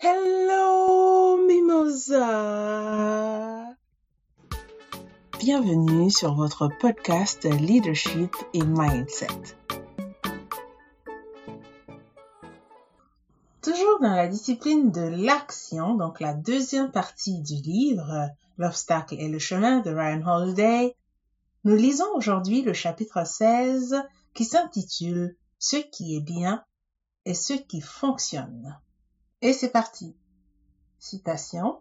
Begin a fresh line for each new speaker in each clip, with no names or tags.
Hello Mimosa Bienvenue sur votre podcast Leadership et Mindset. Toujours dans la discipline de l'action, donc la deuxième partie du livre L'obstacle et le chemin de Ryan Holiday, nous lisons aujourd'hui le chapitre 16 qui s'intitule Ce qui est bien et ce qui fonctionne. Et c'est parti. Citation.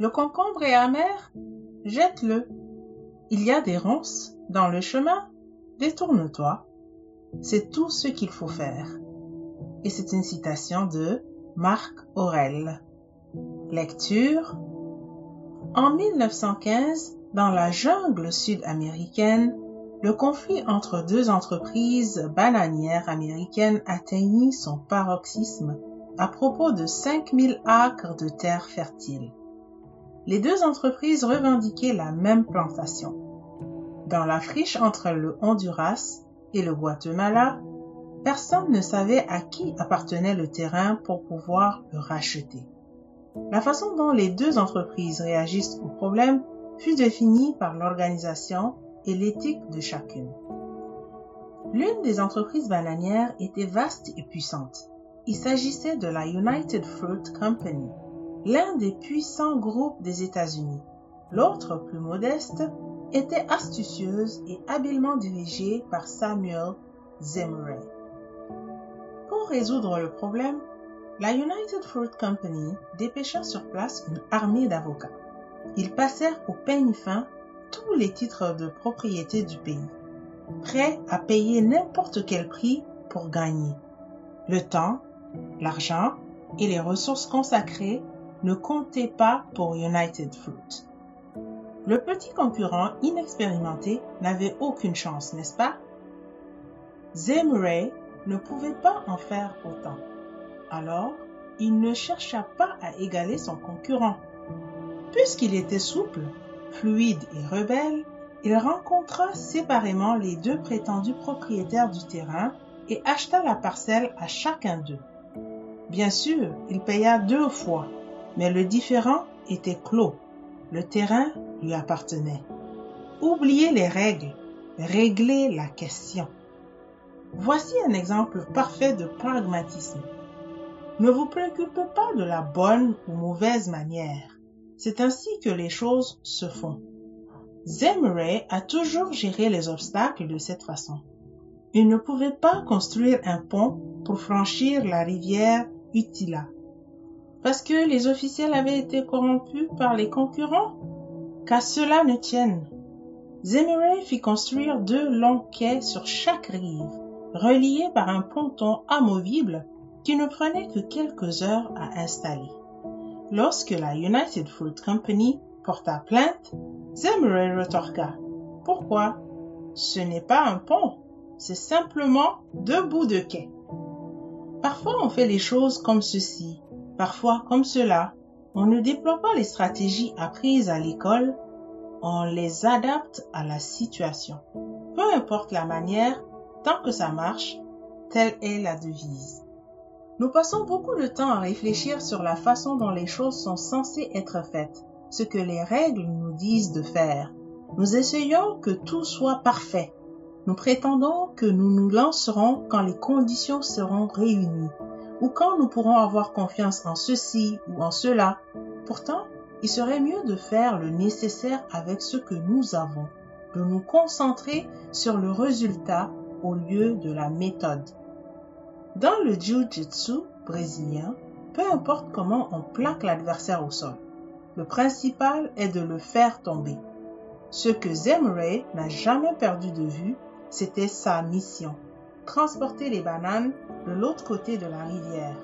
Le concombre est amer, jette-le. Il y a des ronces dans le chemin, détourne-toi. C'est tout ce qu'il faut faire. Et c'est une citation de Marc Aurel. Lecture. En 1915, dans la jungle sud-américaine, le conflit entre deux entreprises bananières américaines atteignit son paroxysme à propos de 5000 acres de terre fertile. Les deux entreprises revendiquaient la même plantation. Dans la friche entre le Honduras et le Guatemala, personne ne savait à qui appartenait le terrain pour pouvoir le racheter. La façon dont les deux entreprises réagissent au problème fut définie par l'organisation et l'éthique de chacune. L'une des entreprises bananières était vaste et puissante. Il s'agissait de la United Fruit Company, l'un des puissants groupes des États-Unis. L'autre, plus modeste, était astucieuse et habilement dirigée par Samuel Zemre. Pour résoudre le problème, la United Fruit Company dépêcha sur place une armée d'avocats. Ils passèrent au peigne fin tous les titres de propriété du pays, prêts à payer n'importe quel prix pour gagner. Le temps, l'argent et les ressources consacrées ne comptaient pas pour United Fruit. Le petit concurrent inexpérimenté n'avait aucune chance, n'est-ce pas? Zemray ne pouvait pas en faire autant. Alors, il ne chercha pas à égaler son concurrent. Puisqu'il était souple, fluide et rebelle, il rencontra séparément les deux prétendus propriétaires du terrain et acheta la parcelle à chacun d'eux. Bien sûr, il paya deux fois, mais le différend était clos. Le terrain lui appartenait. Oubliez les règles, réglez la question. Voici un exemple parfait de pragmatisme. Ne vous préoccupez pas de la bonne ou mauvaise manière. C'est ainsi que les choses se font. Zemre a toujours géré les obstacles de cette façon. Il ne pouvait pas construire un pont pour franchir la rivière Utila. Parce que les officiels avaient été corrompus par les concurrents? Qu'à cela ne tienne. Zemire fit construire deux longs quais sur chaque rive, reliés par un ponton amovible qui ne prenait que quelques heures à installer. Lorsque la United Fruit Company porta plainte, Zemire retorqua. Pourquoi? Ce n'est pas un pont, c'est simplement deux bouts de quai. Parfois on fait les choses comme ceci, parfois comme cela. On ne déploie pas les stratégies apprises à l'école, on les adapte à la situation. Peu importe la manière, tant que ça marche, telle est la devise. Nous passons beaucoup de temps à réfléchir sur la façon dont les choses sont censées être faites, ce que les règles nous disent de faire. Nous essayons que tout soit parfait, nous prétendons que nous nous lancerons quand les conditions seront réunies ou quand nous pourrons avoir confiance en ceci ou en cela. Pourtant, il serait mieux de faire le nécessaire avec ce que nous avons, de nous concentrer sur le résultat au lieu de la méthode. Dans le jiu-jitsu brésilien, peu importe comment on plaque l'adversaire au sol, le principal est de le faire tomber. Ce que Zemre n'a jamais perdu de vue, c'était sa mission. Transporter les bananes de l'autre côté de la rivière.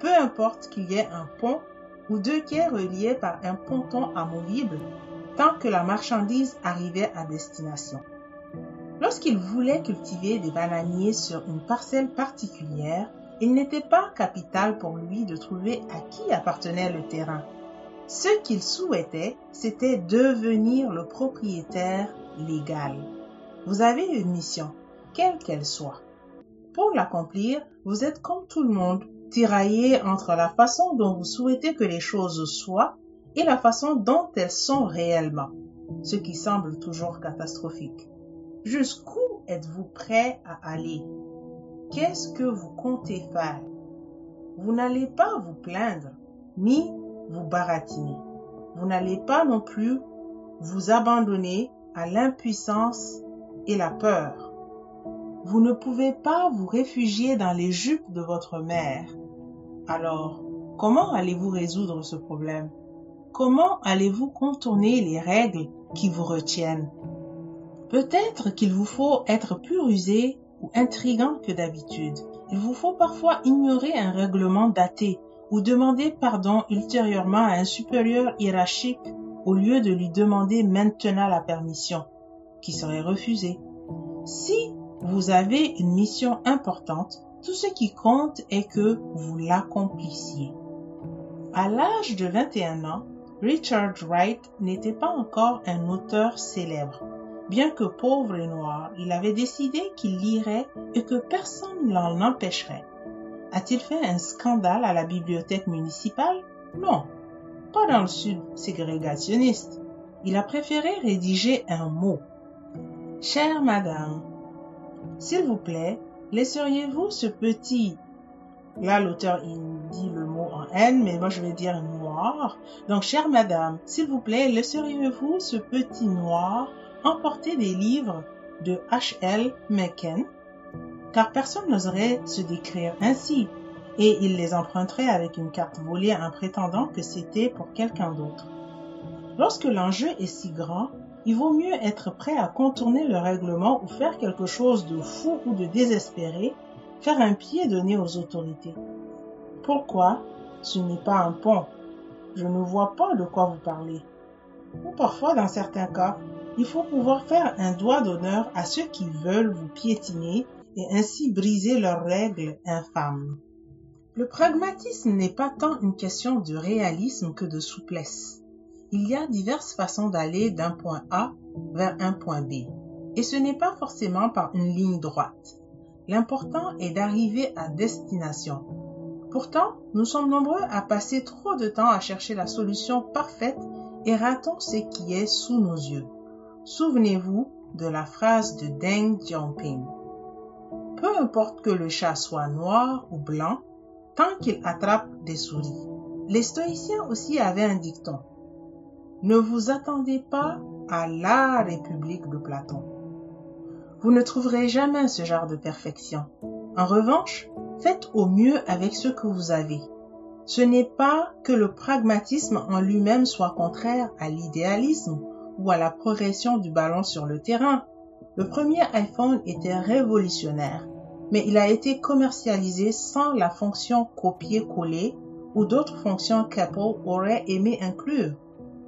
Peu importe qu'il y ait un pont ou deux quais reliés par un ponton amovible, tant que la marchandise arrivait à destination. Lorsqu'il voulait cultiver des bananiers sur une parcelle particulière, il n'était pas capital pour lui de trouver à qui appartenait le terrain. Ce qu'il souhaitait, c'était devenir le propriétaire légal. Vous avez une mission, quelle qu'elle soit. Pour l'accomplir, vous êtes comme tout le monde, tiraillez entre la façon dont vous souhaitez que les choses soient et la façon dont elles sont réellement, ce qui semble toujours catastrophique. Jusqu'où êtes-vous prêt à aller? Qu'est-ce que vous comptez faire? Vous n'allez pas vous plaindre, ni vous baratiner. Vous n'allez pas non plus vous abandonner à l'impuissance et la peur. Vous ne pouvez pas vous réfugier dans les jupes de votre mère. Alors, comment allez-vous résoudre ce problème? Comment allez-vous contourner les règles qui vous retiennent? Peut-être qu'il vous faut être plus rusé ou intrigant que d'habitude. Il vous faut parfois ignorer un règlement daté ou demander pardon ultérieurement à un supérieur hiérarchique au lieu de lui demander maintenant la permission, qui serait refusée. Si vous avez une mission importante, tout ce qui compte est que vous l'accomplissiez. À l'âge de 21 ans, Richard Wright n'était pas encore un auteur célèbre. Bien que pauvre et noir, il avait décidé qu'il lirait et que personne ne l'en empêcherait. A-t-il fait un scandale à la bibliothèque municipale? Non, pas dans le sud ségrégationniste. Il a préféré rédiger un mot. Chère madame, s'il vous plaît, laisseriez-vous ce petit Là, l'auteur, dit le mot en N, mais moi, je vais dire noir. Donc, chère madame, s'il vous plaît, laisseriez-vous ce petit noir emporter des livres de H.L. Mencken? Car personne n'oserait se décrire ainsi, et il les emprunterait avec une carte volée en prétendant que c'était pour quelqu'un d'autre. Lorsque l'enjeu est si grand, il vaut mieux être prêt à contourner le règlement ou faire quelque chose de fou ou de désespéré, faire un pied donné aux autorités. Pourquoi Ce n'est pas un pont? Je ne vois pas de quoi vous parlez. Ou parfois, dans certains cas, il faut pouvoir faire un doigt d'honneur à ceux qui veulent vous piétiner et ainsi briser leurs règles infâmes. Le pragmatisme n'est pas tant une question de réalisme que de souplesse. Il y a diverses façons d'aller d'un point A vers un point B, et ce n'est pas forcément par une ligne droite. L'important est d'arriver à destination. Pourtant, nous sommes nombreux à passer trop de temps à chercher la solution parfaite et ratons ce qui est sous nos yeux. Souvenez-vous de la phrase de Deng Xiaoping. Peu importe que le chat soit noir ou blanc, tant qu'il attrape des souris. Les stoïciens aussi avaient un dicton. Ne vous attendez pas à la République de Platon. Vous ne trouverez jamais ce genre de perfection. En revanche, faites au mieux avec ce que vous avez. Ce n'est pas que le pragmatisme en lui-même soit contraire à l'idéalisme ou à la progression du ballon sur le terrain. Le premier iPhone était révolutionnaire mais il a été commercialisé sans la fonction copier-coller ou d'autres fonctions qu'Apple aurait aimé inclure.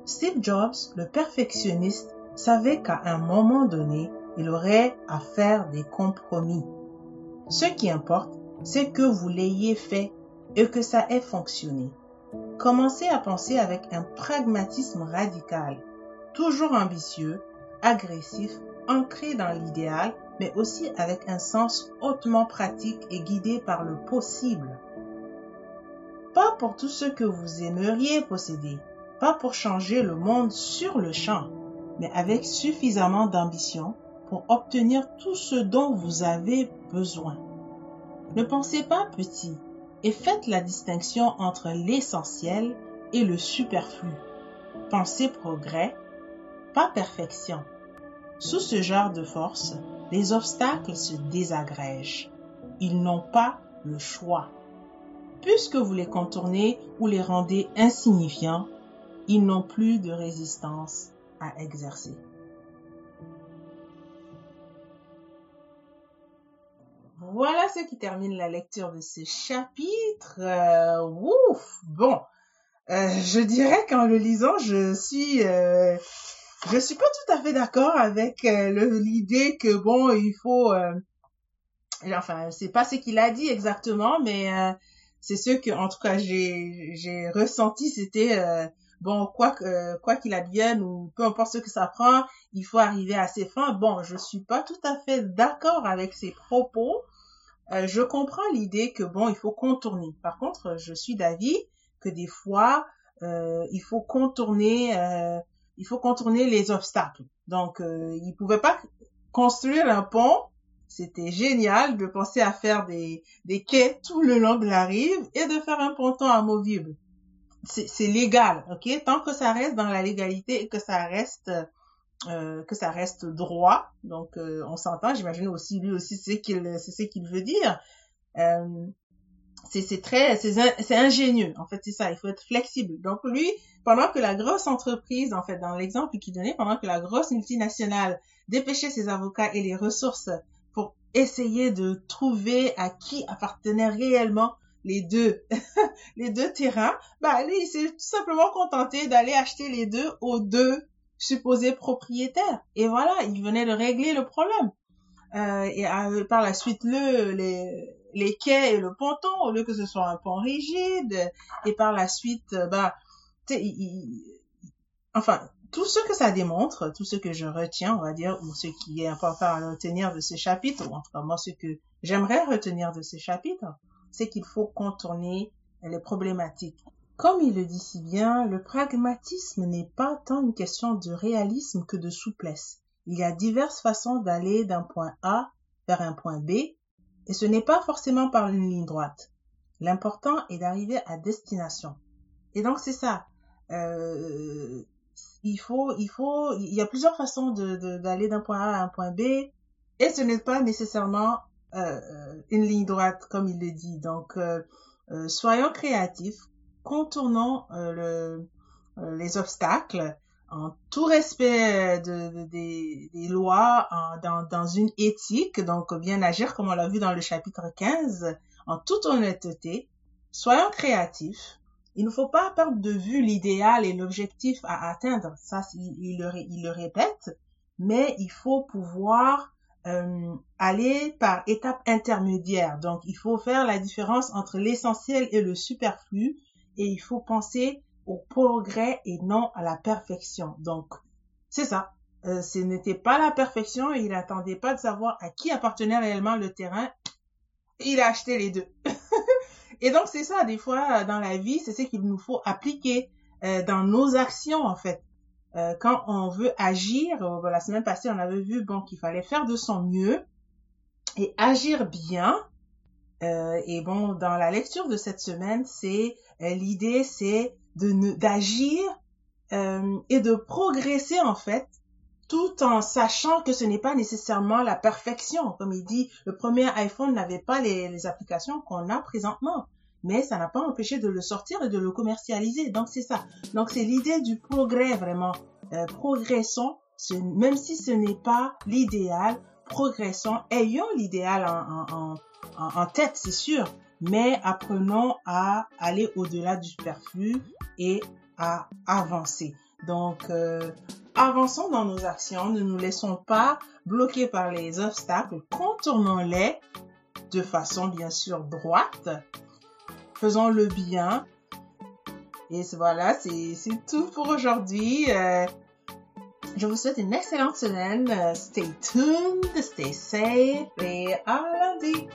Steve Jobs, le perfectionniste, savait qu'à un moment donné, il aurait à faire des compromis. Ce qui importe, c'est que vous l'ayez fait et que ça ait fonctionné. Commencez à penser avec un pragmatisme radical, toujours ambitieux, agressif, ancré dans l'idéal mais aussi avec un sens hautement pratique et guidé par le possible. Pas pour tout ce que vous aimeriez posséder, pas pour changer le monde sur le champ, mais avec suffisamment d'ambition pour obtenir tout ce dont vous avez besoin. Ne pensez pas petit et faites la distinction entre l'essentiel et le superflu. Pensez progrès, pas perfection. Sous ce genre de force, les obstacles se désagrègent. Ils n'ont pas le choix. Puisque vous les contournez ou les rendez insignifiants, ils n'ont plus de résistance à exercer. Voilà ce qui termine la lecture de ce chapitre. Euh, ouf, bon, euh, je dirais qu'en le lisant, je suis euh, je suis pas tout à fait d'accord avec euh, l'idée que bon, il faut euh, enfin, c'est pas ce qu'il a dit exactement, mais c'est ce que en tout cas j'ai j'ai ressenti, c'était bon quoi que quoi qu'il advienne ou peu importe ce que ça prend, il faut arriver à ses fins. Bon, je suis pas tout à fait d'accord avec ses propos euh, je comprends l'idée que bon, il faut contourner. Par contre, je suis d'avis que des fois, euh, il faut contourner, euh, il faut contourner les obstacles. Donc, euh, il pouvait pas construire un pont. C'était génial de penser à faire des, des quais tout le long de la rive et de faire un ponton amovible. C'est légal, ok? Tant que ça reste dans la légalité et que ça reste euh, que ça reste droit. Donc, euh, on s'entend. J'imagine aussi lui aussi c'est qu'il c'est ce qu'il veut dire. Euh, c'est très c'est ingénieux. En fait, c'est ça. Il faut être flexible. Donc lui, pendant que la grosse entreprise, en fait, dans l'exemple qu'il donnait, pendant que la grosse multinationale dépêchait ses avocats et les ressources pour essayer de trouver à qui appartenaient réellement les deux les deux terrains, bah il s'est tout simplement contenté d'aller acheter les deux aux deux supposé propriétaire. Et voilà, il venait de régler le problème. Euh, et euh, par la suite, le, les, quais et le ponton, au lieu que ce soit un pont rigide, et par la suite, bah, enfin, tout ce que ça démontre, tout ce que je retiens, on va dire, ou ce qui est important à retenir de ce chapitre, ou en tout cas moi ce que j'aimerais retenir de ce chapitre, c'est qu'il faut contourner les problématiques. Comme il le dit si bien, le pragmatisme n'est pas tant une question de réalisme que de souplesse. Il y a diverses façons d'aller d'un point A vers un point B, et ce n'est pas forcément par une ligne droite. L'important est d'arriver à destination. Et donc c'est ça. Euh, il faut, il faut, il y a plusieurs façons d'aller d'un point A à un point B, et ce n'est pas nécessairement une ligne droite comme il le dit. Donc euh, soyons créatifs, contournant euh, euh, les obstacles en tout respect de, des, lois, dans, une éthique, donc bien agir comme on l'a vu dans le chapitre 15, en toute honnêteté, soyons créatifs. Il ne faut pas perdre de vue l'idéal et l'objectif à atteindre, ça il, le, il le répète, mais il faut pouvoir euh, aller par étapes intermédiaires. Donc il faut faire la différence entre l'essentiel et le superflu et il faut penser au progrès et non à la perfection. Donc, c'est ça. Euh, ce n'était pas la perfection, il n'attendait pas de savoir à qui appartenait réellement le terrain. Il a acheté les deux. et donc, c'est ça, des fois, dans la vie, c'est ce qu'il nous faut appliquer euh, dans nos actions, en fait. Euh, quand on veut agir, la semaine passée, on avait vu bon qu'il fallait faire de son mieux et agir bien. et bon, dans la lecture de cette semaine, c'est euh, l'idée, c'est de d'agir euh, et de progresser en fait, tout en sachant que ce n'est pas nécessairement la perfection. Comme il dit, le premier iPhone n'avait pas les applications qu'on a présentement, mais ça n'a pas empêché de le sortir et de le commercialiser. Donc c'est ça. Donc c'est l'idée du progrès vraiment. Euh, progressons, même si ce n'est pas l'idéal, progressons, ayons l'idéal en, en, en, tête, c'est sûr, mais apprenons à aller au-delà du superflu et à avancer. Donc, euh, avançons dans nos actions, ne nous laissons pas bloquer par les obstacles, contournons-les de façon bien sûr droite, faisons le bien. Et voilà, c'est tout pour aujourd'hui. Euh, je vous souhaite une excellente semaine. Stay tuned, stay safe et à lundi.